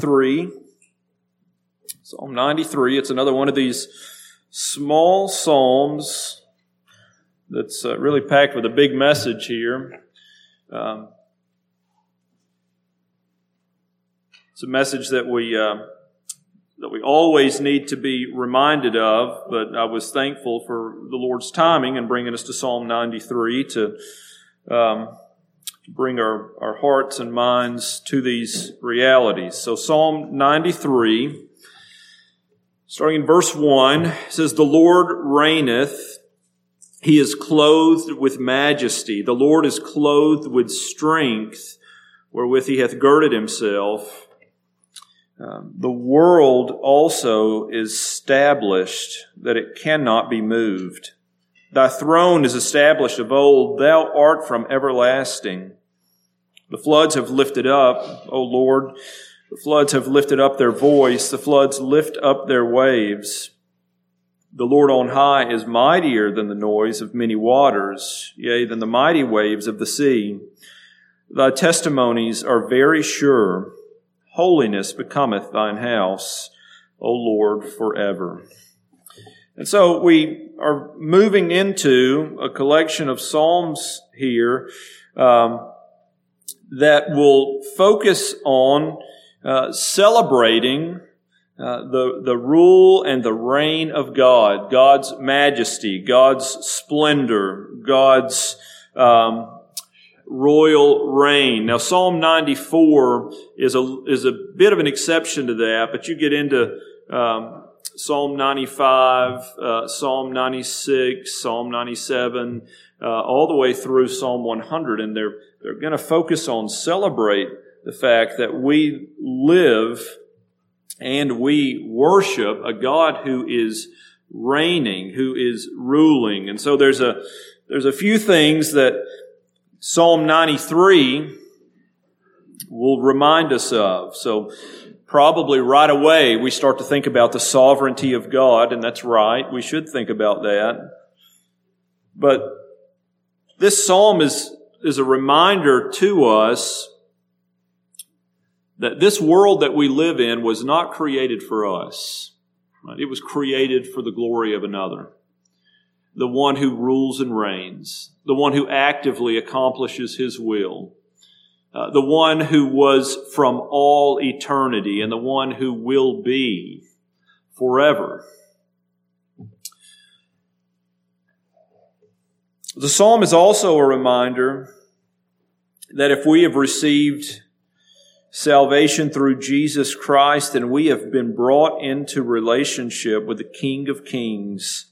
93. Psalm 93. It's another one of these small psalms that's uh, really packed with a big message here. Um, it's a message that we uh, that we always need to be reminded of. But I was thankful for the Lord's timing in bringing us to Psalm 93 to um, bring our, our hearts and minds to these realities. So Psalm 93, starting in verse 1, says, The Lord reigneth. He is clothed with majesty. The Lord is clothed with strength, wherewith he hath girded himself. Um, the world also is established that it cannot be moved. Thy throne is established of old. Thou art from everlasting. The floods have lifted up, O Lord. The floods have lifted up their voice. The floods lift up their waves. The Lord on high is mightier than the noise of many waters, yea, than the mighty waves of the sea. Thy testimonies are very sure. Holiness becometh thine house, O Lord, forever. And so we are moving into a collection of Psalms here um, that will focus on uh, celebrating uh, the, the rule and the reign of God, God's majesty, God's splendor, God's um, royal reign. Now, Psalm 94 is a, is a bit of an exception to that, but you get into um, Psalm 95, uh, Psalm 96, Psalm 97, uh, all the way through Psalm 100, and they're, they're going to focus on celebrate the fact that we live and we worship a God who is reigning, who is ruling. And so there's a, there's a few things that Psalm 93 will remind us of. So probably right away we start to think about the sovereignty of God, and that's right. We should think about that. But this psalm is, is a reminder to us that this world that we live in was not created for us. It was created for the glory of another the one who rules and reigns, the one who actively accomplishes his will, uh, the one who was from all eternity, and the one who will be forever. The psalm is also a reminder that if we have received salvation through Jesus Christ, then we have been brought into relationship with the King of Kings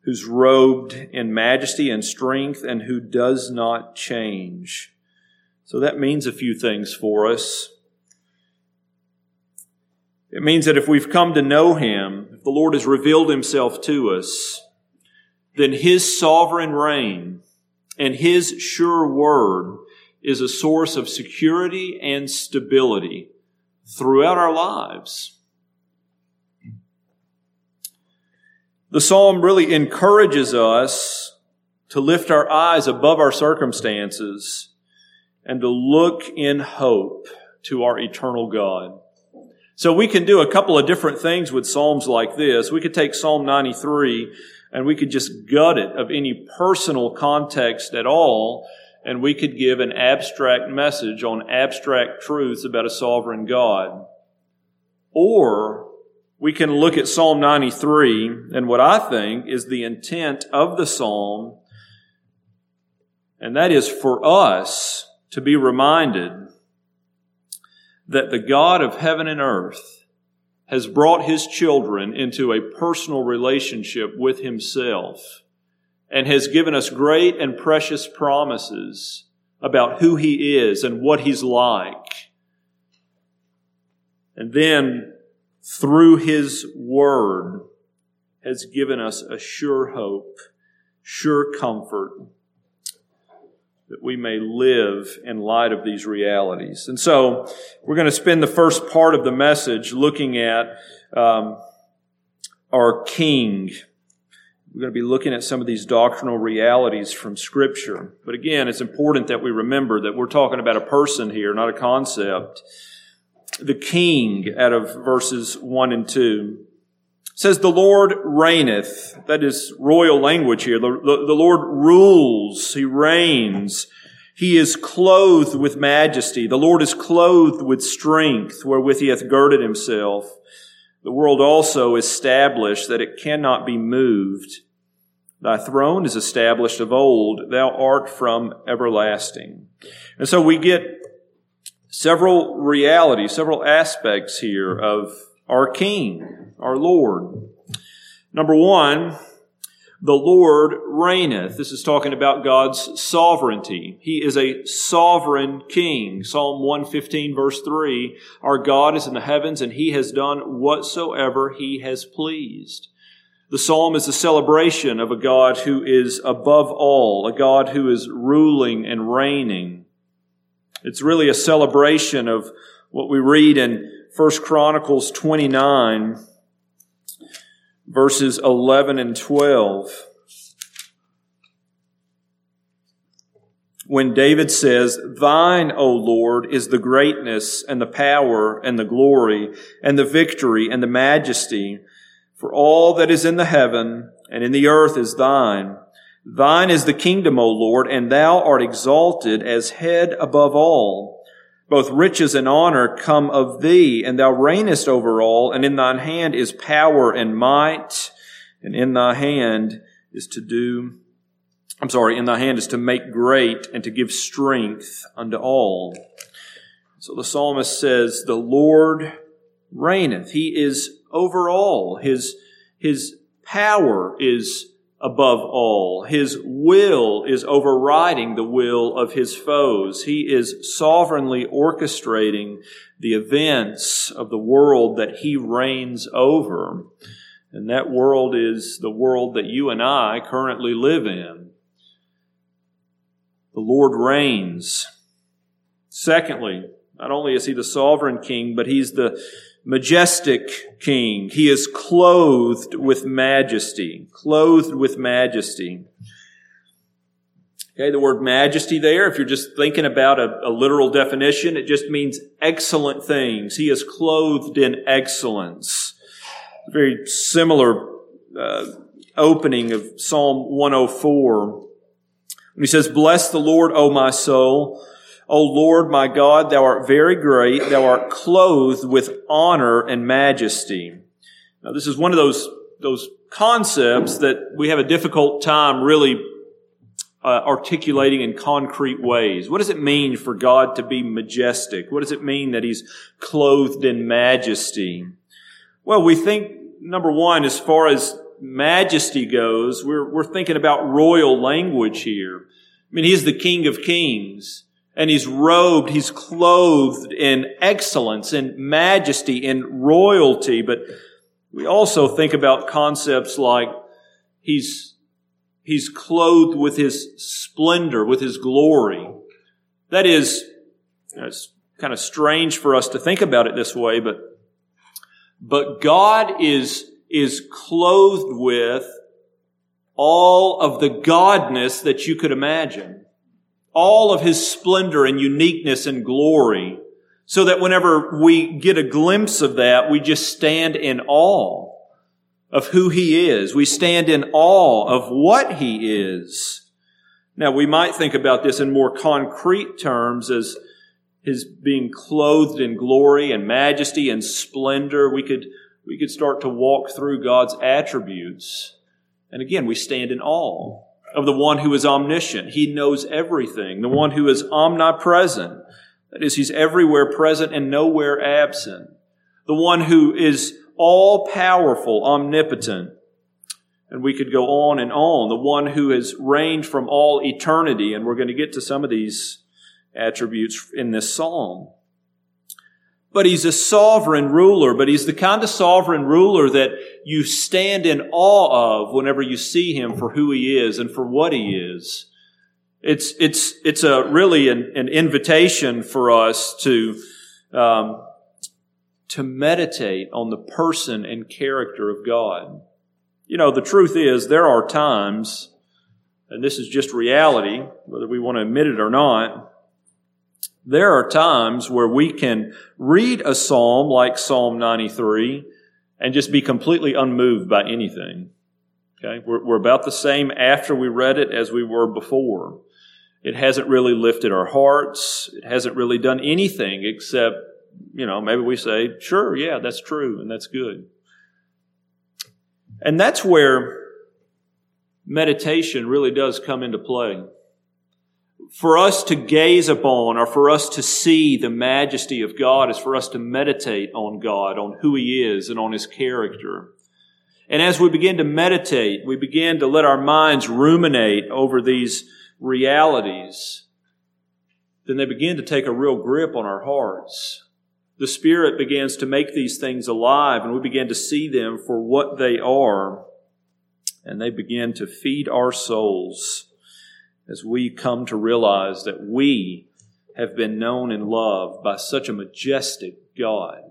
who's robed in majesty and strength and who does not change. So that means a few things for us. It means that if we've come to know Him, if the Lord has revealed Himself to us, then His sovereign reign and His sure word is a source of security and stability throughout our lives. The psalm really encourages us to lift our eyes above our circumstances and to look in hope to our eternal God. So we can do a couple of different things with Psalms like this. We could take Psalm 93 and we could just gut it of any personal context at all, and we could give an abstract message on abstract truths about a sovereign God. Or we can look at Psalm 93 and what I think is the intent of the Psalm, and that is for us to be reminded that the God of heaven and earth has brought his children into a personal relationship with himself and has given us great and precious promises about who he is and what he's like. And then through His Word has given us a sure hope, sure comfort that we may live in light of these realities. And so we're going to spend the first part of the message looking at um, our King. We're going to be looking at some of these doctrinal realities from Scripture. But again, it's important that we remember that we're talking about a person here, not a concept. the king out of verses 1 and 2. Says, The Lord reigneth. That is royal language here. The, the, the Lord rules. He reigns. He is clothed with majesty. The Lord is clothed with strength, wherewith he hath girded himself. The world also established that it cannot be moved. Thy throne is established of old. Thou art from everlasting. And so we get several realities, several aspects here of our King, our Lord. Number one, the Lord reigneth. This is talking about God's sovereignty. He is a sovereign king. Psalm 115 verse 3, our God is in the heavens and he has done whatsoever he has pleased. The psalm is a celebration of a God who is above all, a God who is ruling and reigning. It's really a celebration of what we read in 1 Chronicles 29, verses 11 and 12. When David says, Thine, O Lord, is the greatness and the power and the glory and the victory and the majesty, for all that is in the heaven and in the earth is thine. Thine is the kingdom, O Lord, and thou art exalted as head above all. Both riches and honor come of thee, and thou reignest over all, and in thine hand is power and might, and in thy hand is to do, I'm sorry, in thy hand is to make great and to give strength unto all. So the psalmist says, the Lord reigneth. He is over all. His, his power is above all. His will is overriding the will of his foes. He is sovereignly orchestrating the events of the world that he reigns over. And that world is the world that you and I currently live in. The Lord reigns. Secondly, not only is he the sovereign king, but he's the majestic king. He is clothed with majesty. Clothed with majesty. Okay, the word majesty there, if you're just thinking about a, a, literal definition, it just means excellent things. He is clothed in excellence. Very similar uh, opening of Psalm 104. When he says, Bless the Lord, O my soul. O Lord my God, thou art very great. Thou art clothed with honor and majesty. Now, this is one of those, those concepts that we have a difficult time really uh, articulating in concrete ways. What does it mean for God to be majestic? What does it mean that He's clothed in majesty? Well, we think, number one, as far as majesty goes, we're, we're thinking about royal language here. I mean, He's the King of Kings and he's robed, he's clothed in excellence, in majesty, in royalty. But we also think about concepts like he's, he's clothed with his splendor, with his glory. That is, it's kind of strange for us to think about it this way, but, but God is, is clothed with all of the godness that you could imagine all of his splendor and uniqueness and glory so that whenever we get a glimpse of that, we just stand in awe of who he is. We stand in awe of what he is. Now, we might think about this in more concrete terms as his being clothed in glory and majesty and splendor. We could, we could start to walk through God's attributes. And again, we stand in awe of the one who is omniscient. He knows everything. The one who is omnipresent. That is, he's everywhere present and nowhere absent. The one who is all powerful, omnipotent. And we could go on and on. The one who has reigned from all eternity. And we're going to get to some of these attributes in this psalm. But he's a sovereign ruler, but he's the kind of sovereign ruler that you stand in awe of whenever you see him for who he is and for what he is. It's, it's, it's a really an, an invitation for us to, um, to meditate on the person and character of God. You know, the truth is there are times, and this is just reality, whether we want to admit it or not, There are times where we can read a psalm like Psalm 93 and just be completely unmoved by anything. Okay? We're, we're about the same after we read it as we were before. It hasn't really lifted our hearts. It hasn't really done anything except, you know, maybe we say, sure, yeah, that's true and that's good. And that's where meditation really does come into play. For us to gaze upon or for us to see the majesty of God is for us to meditate on God, on who He is and on His character. And as we begin to meditate, we begin to let our minds ruminate over these realities, then they begin to take a real grip on our hearts. The Spirit begins to make these things alive, and we begin to see them for what they are, and they begin to feed our souls as we come to realize that we have been known and loved by such a majestic God.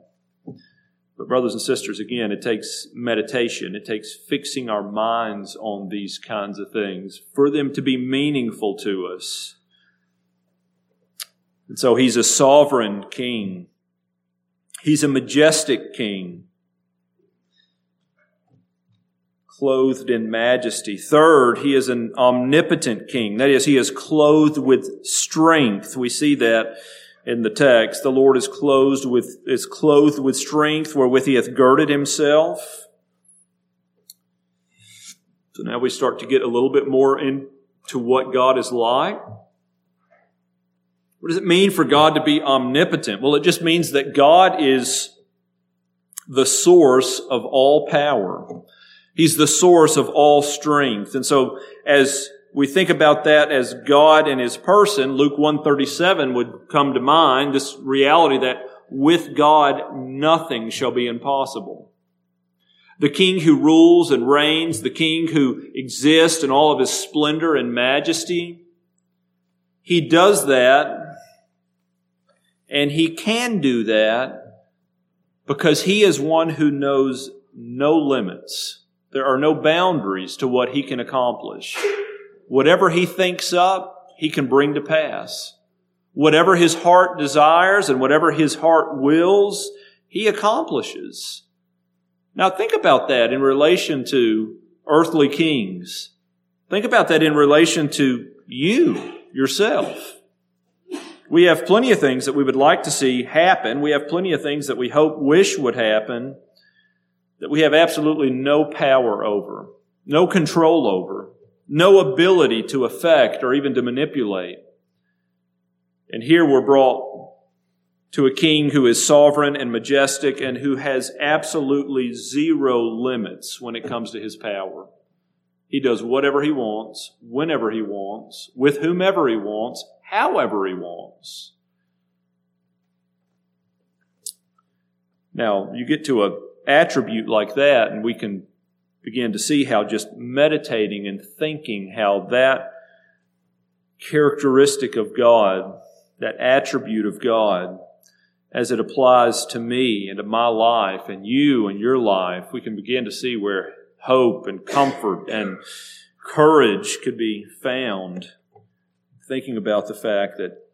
But, brothers and sisters, again, it takes meditation. It takes fixing our minds on these kinds of things for them to be meaningful to us. And so he's a sovereign king. He's a majestic king, clothed in majesty. Third, he is an omnipotent king. That is, he is clothed with strength. We see that in the text. The Lord is clothed with, is clothed with strength wherewith he hath girded himself. So now we start to get a little bit more into what God is like. What does it mean for God to be omnipotent? Well, it just means that God is the source of all power. He's the source of all strength. And so as we think about that as God and His person, Luke 137 would come to mind, this reality that with God nothing shall be impossible. The King who rules and reigns, the King who exists in all of His splendor and majesty, He does that, and He can do that because He is one who knows no limits. There are no boundaries to what He can accomplish. Whatever he thinks up, he can bring to pass. Whatever his heart desires and whatever his heart wills, he accomplishes. Now think about that in relation to earthly kings. Think about that in relation to you, yourself. We have plenty of things that we would like to see happen. We have plenty of things that we hope, wish would happen, that we have absolutely no power over, no control over no ability to affect or even to manipulate. And here we're brought to a king who is sovereign and majestic and who has absolutely zero limits when it comes to his power. He does whatever he wants, whenever he wants, with whomever he wants, however he wants. Now, you get to a attribute like that and we can begin to see how just meditating and thinking how that characteristic of God, that attribute of God, as it applies to me and to my life and you and your life, we can begin to see where hope and comfort and courage could be found. Thinking about the fact that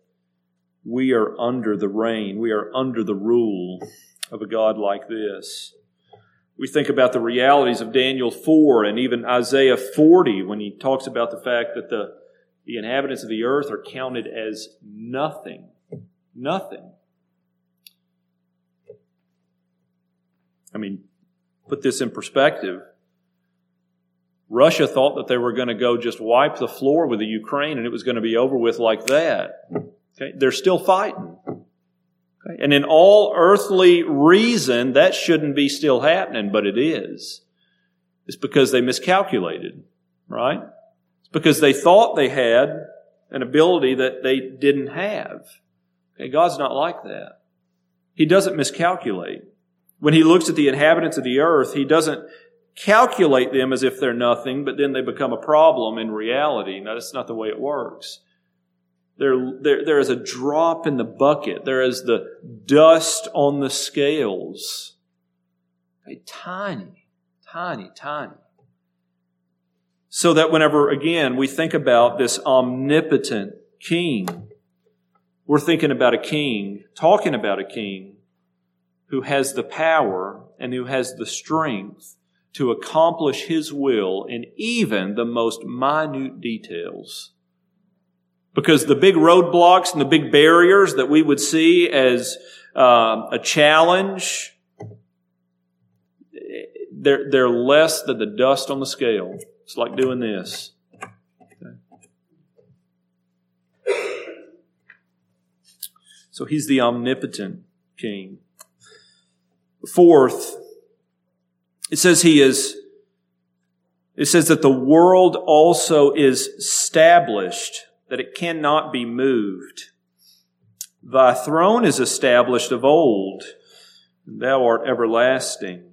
we are under the reign, we are under the rule of a God like this. We think about the realities of Daniel 4 and even Isaiah 40 when he talks about the fact that the, the inhabitants of the earth are counted as nothing. Nothing. I mean, put this in perspective. Russia thought that they were going to go just wipe the floor with the Ukraine and it was going to be over with like that. Okay? They're still fighting. Okay? And in all earthly reason, that shouldn't be still happening, but it is. It's because they miscalculated, right? It's because they thought they had an ability that they didn't have. Okay, God's not like that. He doesn't miscalculate. When He looks at the inhabitants of the earth, He doesn't calculate them as if they're nothing, but then they become a problem in reality. Now, that's not the way it works. There, there, there is a drop in the bucket. There is the dust on the scales. A tiny, tiny, tiny. So that whenever, again, we think about this omnipotent king, We're thinking about a king, talking about a king who has the power and who has the strength to accomplish his will in even the most minute details. Because the big roadblocks and the big barriers that we would see as uh, a challenge, they're, they're less than the dust on the scale. It's like doing this. So he's the omnipotent king. Fourth, it says he is, it says that the world also is established, that it cannot be moved. Thy throne is established of old, and thou art everlasting.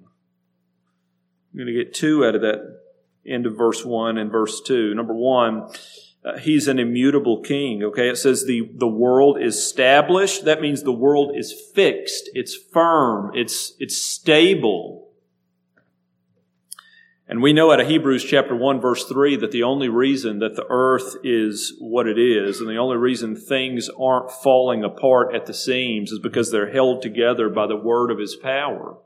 I'm going to get two out of that end of verse 1 and verse 2. Number one, uh, he's an immutable king. Okay, it says the, the world is established. That means the world is fixed. It's firm. It's, it's stable. And we know out of Hebrews chapter 1 verse 3 that the only reason that the earth is what it is and the only reason things aren't falling apart at the seams is because they're held together by the word of his power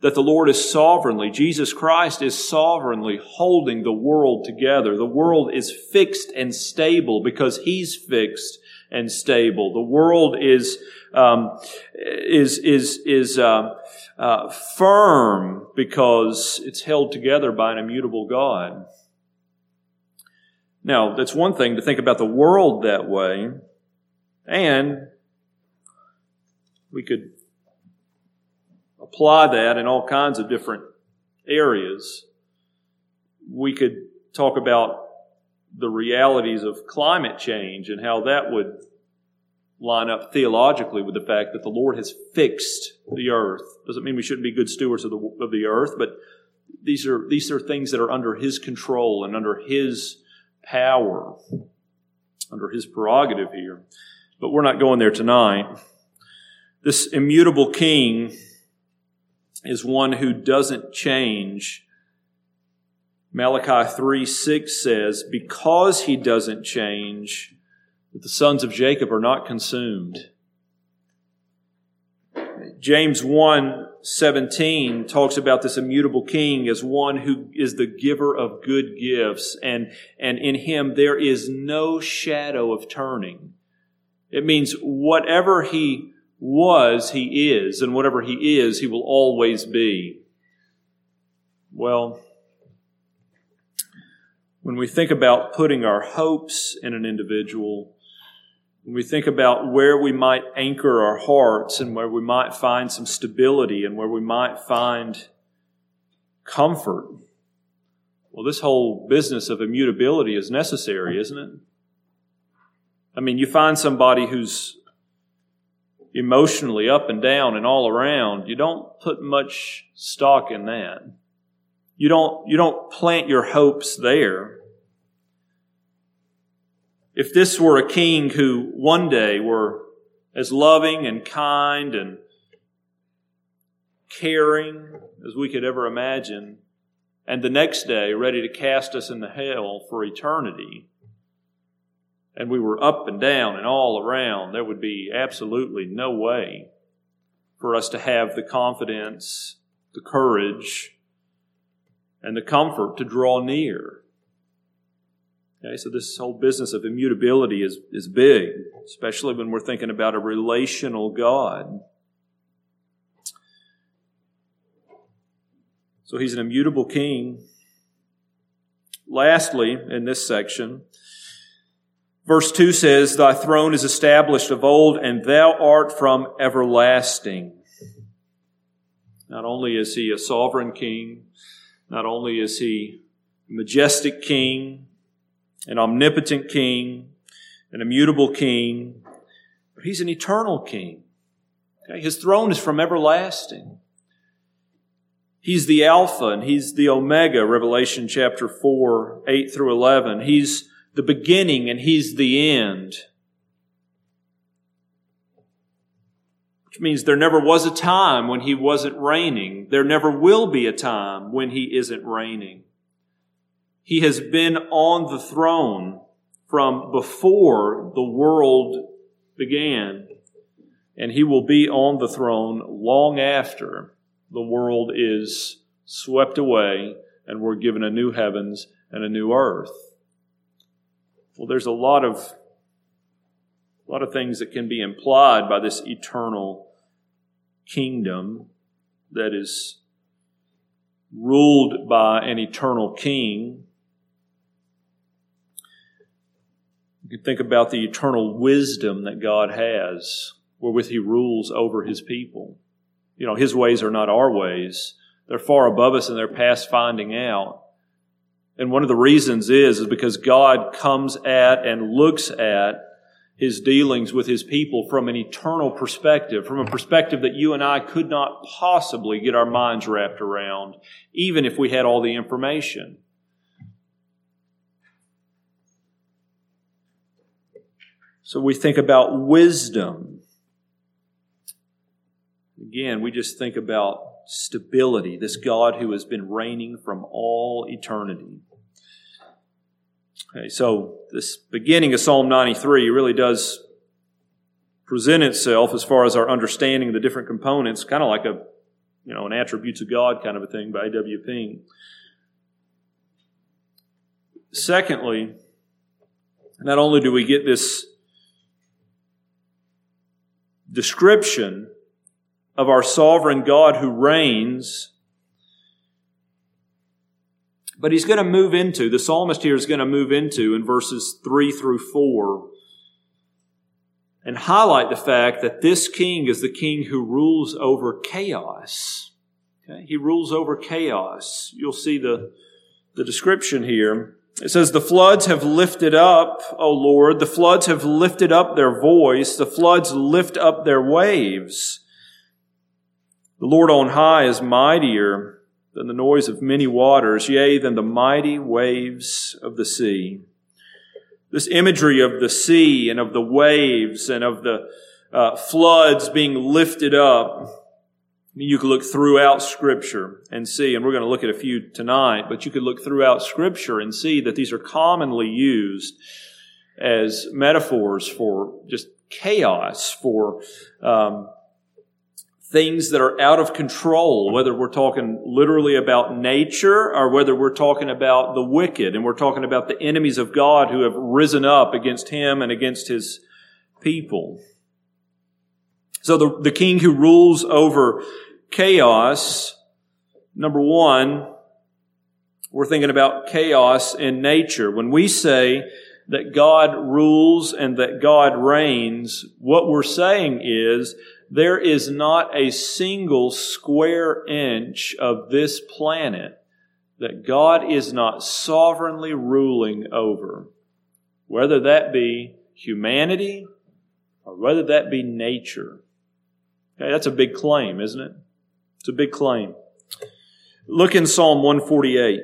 that the Lord is sovereignly, Jesus Christ is sovereignly holding the world together. The world is fixed and stable because He's fixed and stable. The world is um, is is is uh, uh, firm because it's held together by an immutable God. Now, that's one thing to think about the world that way, and we could apply that in all kinds of different areas. We could talk about the realities of climate change and how that would line up theologically with the fact that the Lord has fixed the earth. Doesn't mean we shouldn't be good stewards of the, of the earth, but these are, these are things that are under His control and under His power, under His prerogative here. But we're not going there tonight. This immutable King is one who doesn't change. Malachi 3 6 says, Because he doesn't change, that the sons of Jacob are not consumed. James 1 17 talks about this immutable king as one who is the giver of good gifts, and, and in him there is no shadow of turning. It means whatever he was, he is, and whatever he is, he will always be. Well, when we think about putting our hopes in an individual, when we think about where we might anchor our hearts and where we might find some stability and where we might find comfort, well, this whole business of immutability is necessary, isn't it? I mean, you find somebody who's emotionally up and down and all around, you don't put much stock in that. You don't, you don't plant your hopes there. If this were a king who one day were as loving and kind and caring as we could ever imagine, and the next day ready to cast us into hell for eternity, and we were up and down and all around, there would be absolutely no way for us to have the confidence, the courage, and the comfort to draw near. Okay, so this whole business of immutability is, is big, especially when we're thinking about a relational God. So he's an immutable king. Lastly, in this section, Verse 2 says, Thy throne is established of old, and thou art from everlasting. Not only is he a sovereign king, not only is he a majestic king, an omnipotent king, an immutable king, but he's an eternal king. Okay? His throne is from everlasting. He's the Alpha and He's the Omega, Revelation chapter 4, 8 through 11. He's the beginning and He's the end. Which means there never was a time when He wasn't reigning. There never will be a time when He isn't reigning. He has been on the throne from before the world began. And he will be on the throne long after the world is swept away and we're given a new heavens and a new earth. Well, there's a lot of a lot of things that can be implied by this eternal kingdom that is ruled by an eternal king. You think about the eternal wisdom that God has, wherewith He rules over His people. You know, His ways are not our ways. They're far above us and they're past finding out. And one of the reasons is, is because God comes at and looks at his dealings with his people from an eternal perspective, from a perspective that you and I could not possibly get our minds wrapped around, even if we had all the information. So we think about wisdom. Again, we just think about stability, this God who has been reigning from all eternity. Okay, so this beginning of Psalm 93 really does present itself as far as our understanding of the different components, kind of like a, you know, an attributes of God kind of a thing by A.W. Pink. Secondly, not only do we get this description of our sovereign God who reigns, but he's going to move into, the psalmist here is going to move into in verses 3 through 4 and highlight the fact that this king is the king who rules over chaos. Okay? He rules over chaos. You'll see the, the description here. It says, The floods have lifted up, O Lord, the floods have lifted up their voice, the floods lift up their waves. The Lord on high is mightier than the noise of many waters, yea, than the mighty waves of the sea. This imagery of the sea and of the waves and of the uh, floods being lifted up. You could look throughout Scripture and see, and we're going to look at a few tonight, but you could look throughout Scripture and see that these are commonly used as metaphors for just chaos, for um, things that are out of control, whether we're talking literally about nature or whether we're talking about the wicked and we're talking about the enemies of God who have risen up against him and against his people. So the, the king who rules over chaos, number one, we're thinking about chaos in nature. When we say that God rules and that God reigns, what we're saying is there is not a single square inch of this planet that God is not sovereignly ruling over, whether that be humanity or whether that be nature. Okay, that's a big claim, isn't it? It's a big claim. Look in Psalm 148.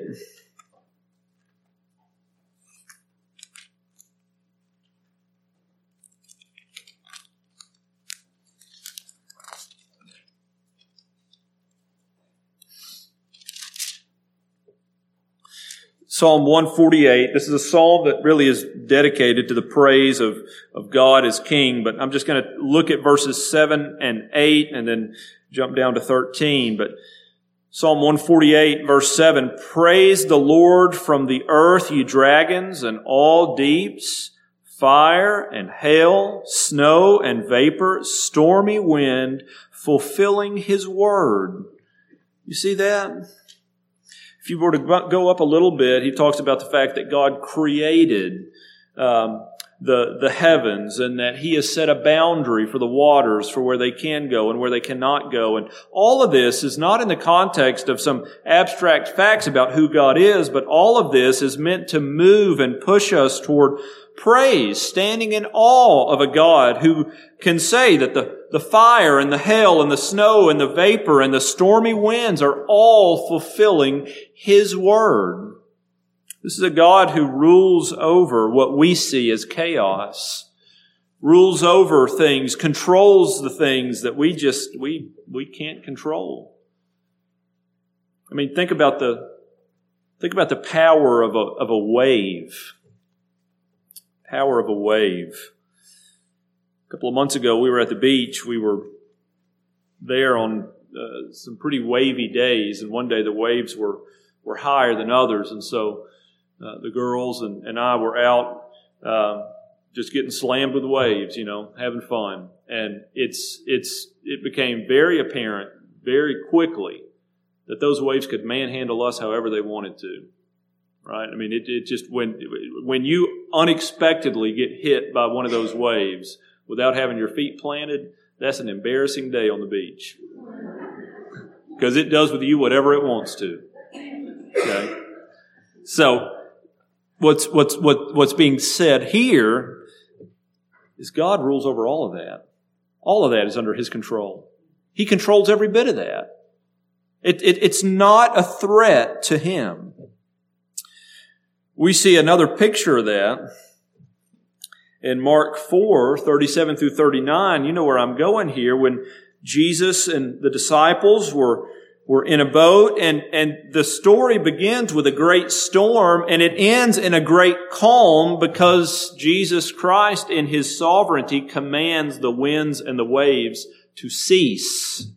Psalm 148. This is a psalm that really is dedicated to the praise of, of God as King, but I'm just going to look at verses 7 and 8 and then jump down to 13. But Psalm 148 verse 7, Praise the Lord from the earth, you dragons and all deeps, fire and hail, snow and vapor, stormy wind, fulfilling his word. You see that? If you were to go up a little bit, he talks about the fact that God created um, the, the heavens and that he has set a boundary for the waters for where they can go and where they cannot go. And all of this is not in the context of some abstract facts about who God is, but all of this is meant to move and push us toward praise, standing in awe of a God who can say that the, the fire and the hail and the snow and the vapor and the stormy winds are all fulfilling His word. This is a God who rules over what we see as chaos, rules over things, controls the things that we just, we, we can't control. I mean, think about the, think about the power of a, of a wave power of a wave. A couple of months ago, we were at the beach. We were there on uh, some pretty wavy days, and one day the waves were, were higher than others, and so uh, the girls and, and I were out uh, just getting slammed with waves, you know, having fun. And it's, it's, it became very apparent very quickly that those waves could manhandle us however they wanted to. Right? I mean, it, it just, when, when you unexpectedly get hit by one of those waves without having your feet planted, that's an embarrassing day on the beach. Because it does with you whatever it wants to. Okay? So, what's, what's, what, what's being said here is God rules over all of that. All of that is under His control. He controls every bit of that. It, it, it's not a threat to Him. We see another picture of that in Mark 4, 37 through 39. You know where I'm going here. When Jesus and the disciples were we're in a boat and, and the story begins with a great storm and it ends in a great calm because Jesus Christ in his sovereignty commands the winds and the waves to cease.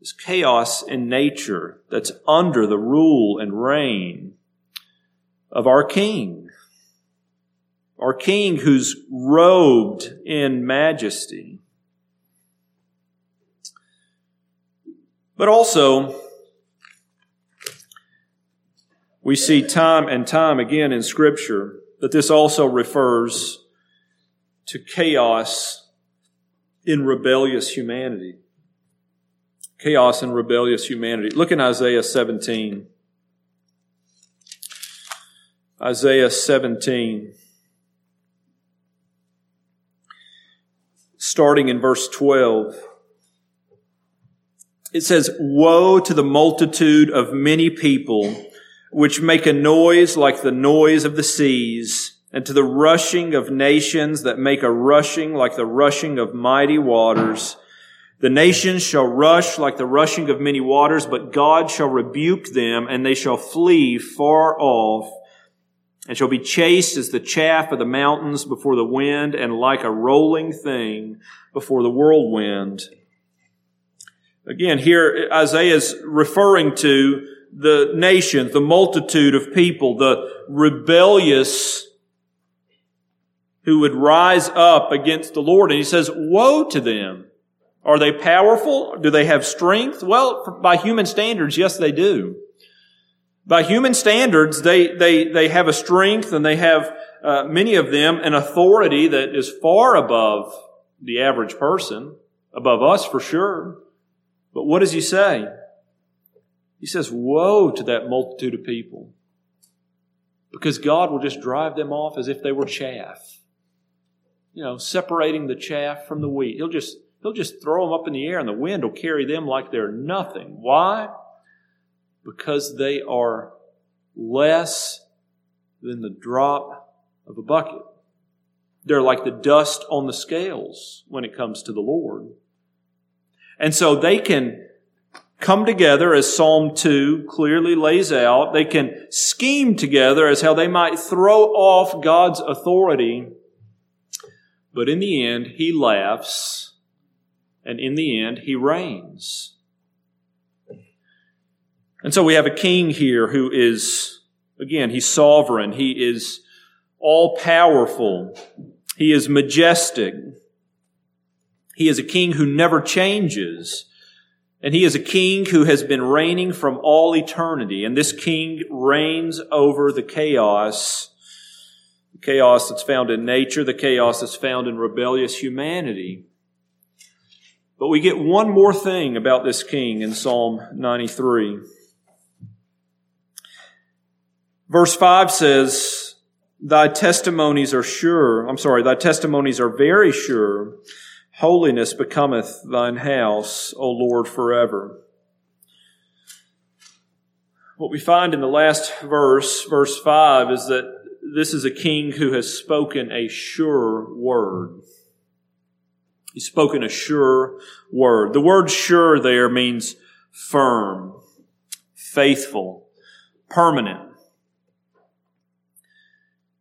This chaos in nature that's under the rule and reign of our King. Our King who's robed in majesty. But also, we see time and time again in Scripture that this also refers to chaos in rebellious humanity. Chaos in rebellious humanity. Look in Isaiah 17. Isaiah 17. Starting in verse 12 it says, Woe to the multitude of many people which make a noise like the noise of the seas, and to the rushing of nations that make a rushing like the rushing of mighty waters. The nations shall rush like the rushing of many waters, but God shall rebuke them, and they shall flee far off, and shall be chased as the chaff of the mountains before the wind, and like a rolling thing before the whirlwind. Again, here Isaiah is referring to the nations, the multitude of people, the rebellious who would rise up against the Lord. And he says, woe to them. Are they powerful? Do they have strength? Well, by human standards, yes, they do. By human standards, they, they, they have a strength and they have, uh, many of them, an authority that is far above the average person, above us for sure. But what does he say? He says, Woe to that multitude of people. Because God will just drive them off as if they were chaff. You know, separating the chaff from the wheat. He'll just, he'll just throw them up in the air and the wind will carry them like they're nothing. Why? Because they are less than the drop of a bucket. They're like the dust on the scales when it comes to the Lord. And so they can come together as Psalm 2 clearly lays out. They can scheme together as how they might throw off God's authority. But in the end, he laughs, and in the end, he reigns. And so we have a king here who is, again, he's sovereign. He is all powerful. He is majestic. He is a king who never changes. And he is a king who has been reigning from all eternity. And this king reigns over the chaos, the chaos that's found in nature, the chaos that's found in rebellious humanity. But we get one more thing about this king in Psalm 93. Verse 5 says, Thy testimonies are sure. I'm sorry, thy testimonies are very sure. Holiness becometh thine house, O Lord, forever. What we find in the last verse, verse 5, is that this is a king who has spoken a sure word. He's spoken a sure word. The word sure there means firm, faithful, permanent.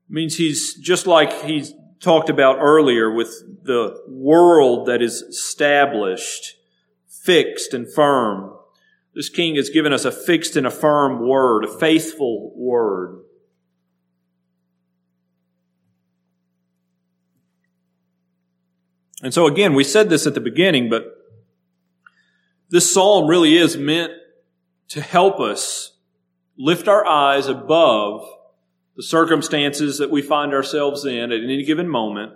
Means he's just like he's talked about earlier with the world that is established, fixed and firm. This king has given us a fixed and a firm word, a faithful word. And so again, we said this at the beginning, but this psalm really is meant to help us lift our eyes above the circumstances that we find ourselves in at any given moment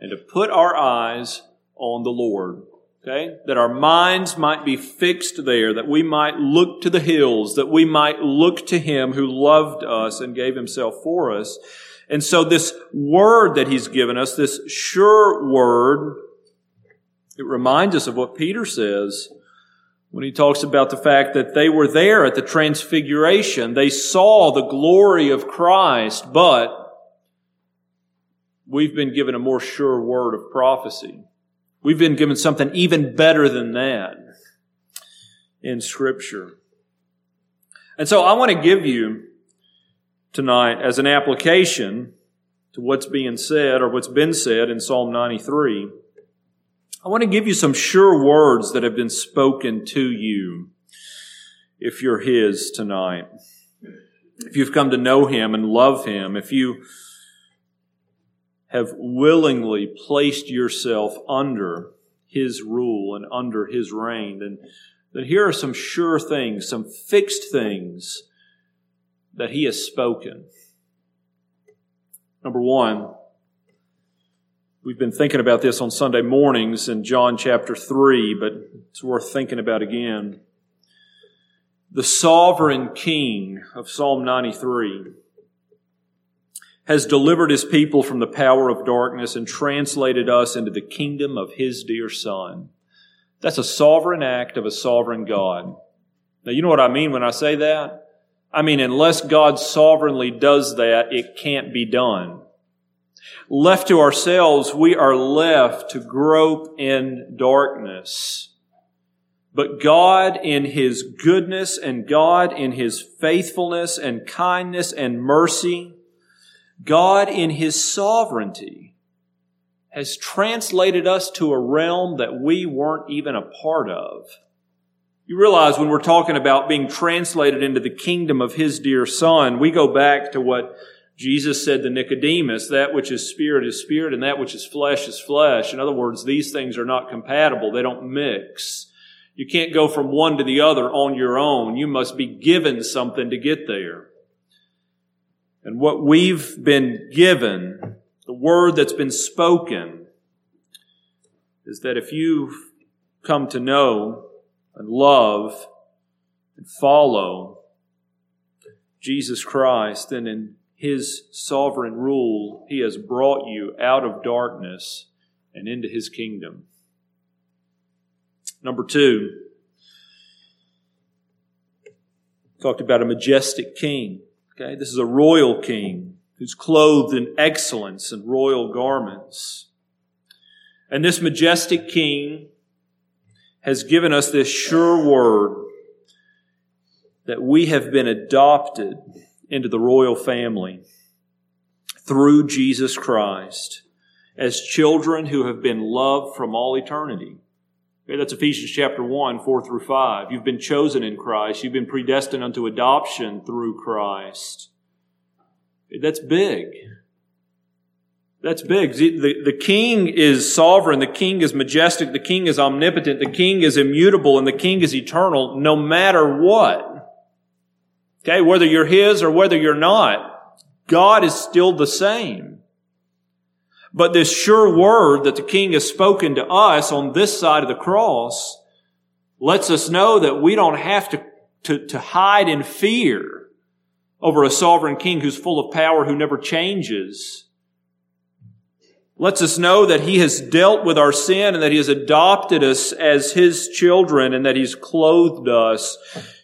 and to put our eyes on the Lord. Okay? That our minds might be fixed there, that we might look to the hills, that we might look to Him who loved us and gave Himself for us. And so this word that He's given us, this sure word, it reminds us of what Peter says when he talks about the fact that they were there at the transfiguration. They saw the glory of Christ, but we've been given a more sure word of prophecy. We've been given something even better than that in Scripture. And so I want to give you tonight as an application to what's being said or what's been said in Psalm 93 I want to give you some sure words that have been spoken to you if you're His tonight. If you've come to know Him and love Him, if you have willingly placed yourself under His rule and under His reign, then, then here are some sure things, some fixed things that He has spoken. Number one, We've been thinking about this on Sunday mornings in John chapter 3, but it's worth thinking about again. The sovereign king of Psalm 93 has delivered his people from the power of darkness and translated us into the kingdom of his dear son. That's a sovereign act of a sovereign God. Now, you know what I mean when I say that? I mean, unless God sovereignly does that, it can't be done. Left to ourselves, we are left to grope in darkness. But God in His goodness and God in His faithfulness and kindness and mercy, God in His sovereignty has translated us to a realm that we weren't even a part of. You realize when we're talking about being translated into the kingdom of His dear Son, we go back to what Jesus said to Nicodemus, that which is spirit is spirit and that which is flesh is flesh. In other words, these things are not compatible. They don't mix. You can't go from one to the other on your own. You must be given something to get there. And what we've been given, the word that's been spoken, is that if you've come to know and love and follow Jesus Christ, then in his sovereign rule, he has brought you out of darkness and into his kingdom. Number two, talked about a majestic king. Okay, this is a royal king who's clothed in excellence and royal garments. And this majestic king has given us this sure word that we have been adopted into the royal family through Jesus Christ as children who have been loved from all eternity. Okay, that's Ephesians chapter 1, 4 through 5. You've been chosen in Christ. You've been predestined unto adoption through Christ. That's big. That's big. The, the king is sovereign. The king is majestic. The king is omnipotent. The king is immutable and the king is eternal no matter what. Okay, whether you're His or whether you're not, God is still the same. But this sure word that the King has spoken to us on this side of the cross lets us know that we don't have to, to, to hide in fear over a sovereign King who's full of power, who never changes. Lets us know that He has dealt with our sin and that He has adopted us as His children and that He's clothed us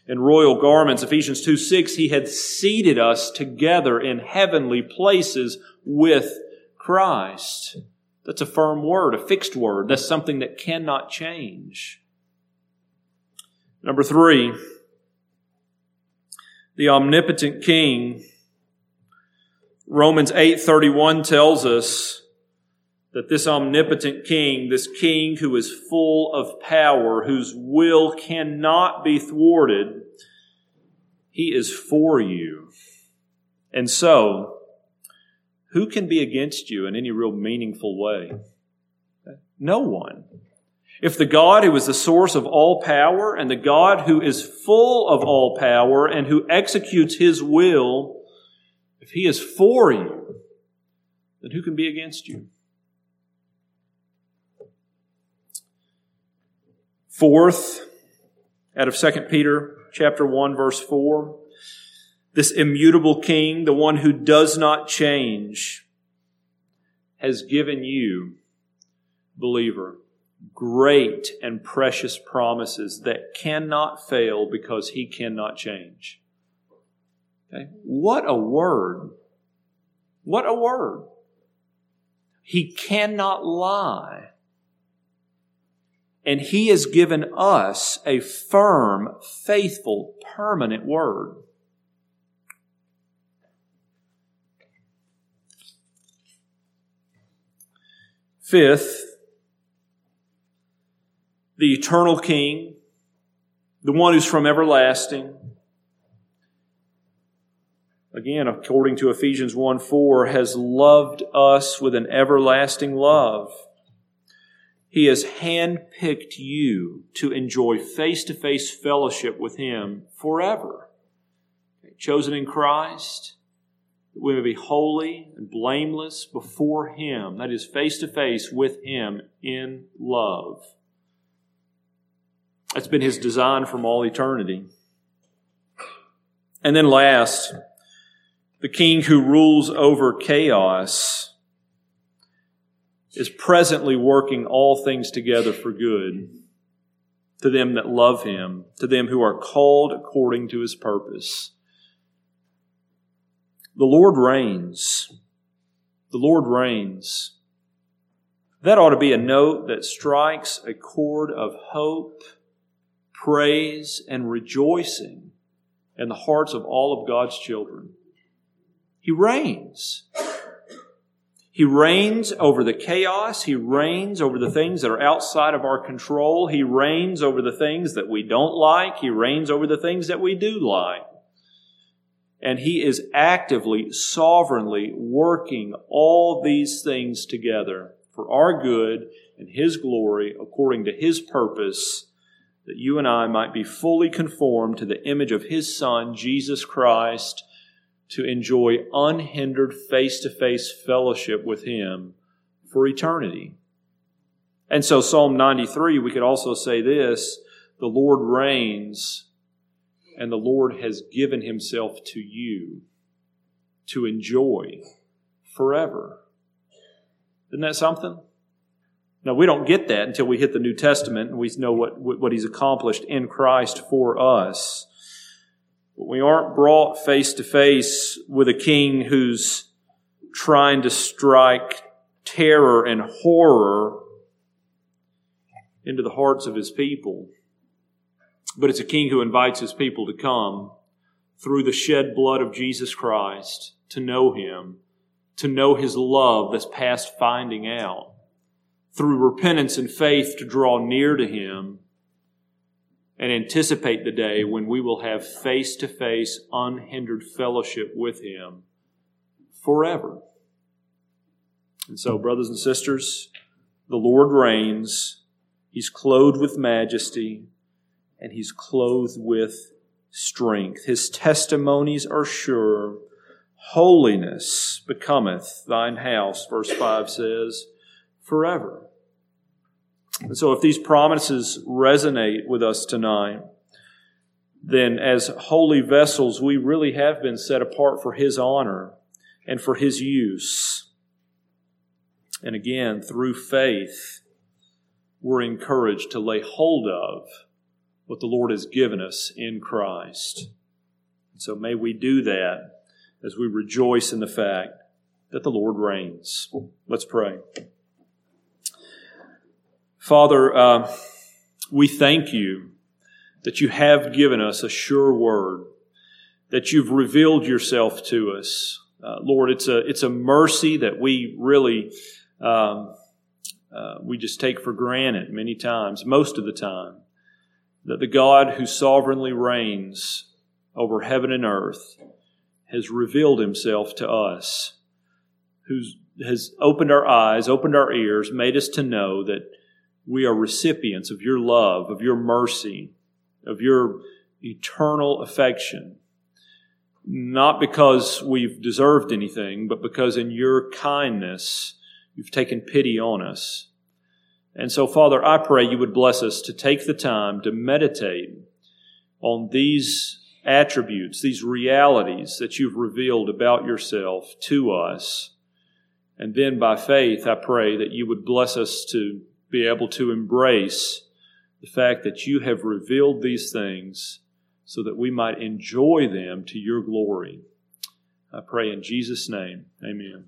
in royal garments. Ephesians 2 6, he had seated us together in heavenly places with Christ. That's a firm word, a fixed word. That's something that cannot change. Number three, the omnipotent king. Romans 8:31 tells us that this omnipotent king, this king who is full of power, whose will cannot be thwarted, he is for you. And so, who can be against you in any real meaningful way? No one. If the God who is the source of all power and the God who is full of all power and who executes his will, if he is for you, then who can be against you? Fourth, out of 2 Peter chapter 1 verse 4, this immutable king, the one who does not change, has given you, believer, great and precious promises that cannot fail because he cannot change. Okay? What a word. What a word. He cannot lie. And he has given us a firm, faithful, permanent word. Fifth, the eternal King, the one who's from everlasting. Again, according to Ephesians 1 4, has loved us with an everlasting love. He has handpicked you to enjoy face to face fellowship with Him forever. Chosen in Christ, that we may be holy and blameless before Him, that is, face to face with Him in love. That's been His design from all eternity. And then last, the King who rules over chaos is presently working all things together for good to them that love him, to them who are called according to his purpose. The Lord reigns. The Lord reigns. That ought to be a note that strikes a chord of hope, praise, and rejoicing in the hearts of all of God's children. He reigns. He reigns over the chaos. He reigns over the things that are outside of our control. He reigns over the things that we don't like. He reigns over the things that we do like. And He is actively, sovereignly working all these things together for our good and His glory according to His purpose, that you and I might be fully conformed to the image of His Son, Jesus Christ, to enjoy unhindered face to face fellowship with Him for eternity. And so, Psalm 93, we could also say this the Lord reigns and the Lord has given himself to you to enjoy forever. Isn't that something? Now, we don't get that until we hit the New Testament and we know what, what he's accomplished in Christ for us. But we aren't brought face to face with a king who's trying to strike terror and horror into the hearts of his people. But it's a king who invites his people to come through the shed blood of Jesus Christ to know him, to know his love that's past finding out, through repentance and faith to draw near to him and anticipate the day when we will have face to face, unhindered fellowship with him forever. And so, brothers and sisters, the Lord reigns. He's clothed with majesty and he's clothed with strength. His testimonies are sure. Holiness becometh thine house, verse 5 says, forever. And so if these promises resonate with us tonight, then as holy vessels, we really have been set apart for His honor and for His use. And again, through faith, we're encouraged to lay hold of what the Lord has given us in Christ. So may we do that as we rejoice in the fact that the Lord reigns. Let's pray. Father, uh, we thank you that you have given us a sure word, that you've revealed yourself to us. Uh, Lord, it's a, it's a mercy that we really um, uh, we just take for granted many times, most of the time, that the God who sovereignly reigns over heaven and earth has revealed himself to us, who has opened our eyes, opened our ears, made us to know that we are recipients of your love, of your mercy, of your eternal affection. Not because we've deserved anything, but because in your kindness, you've taken pity on us. And so, Father, I pray you would bless us to take the time to meditate on these attributes, these realities that you've revealed about yourself to us. And then by faith, I pray that you would bless us to be able to embrace the fact that you have revealed these things so that we might enjoy them to your glory. I pray in Jesus' name. Amen.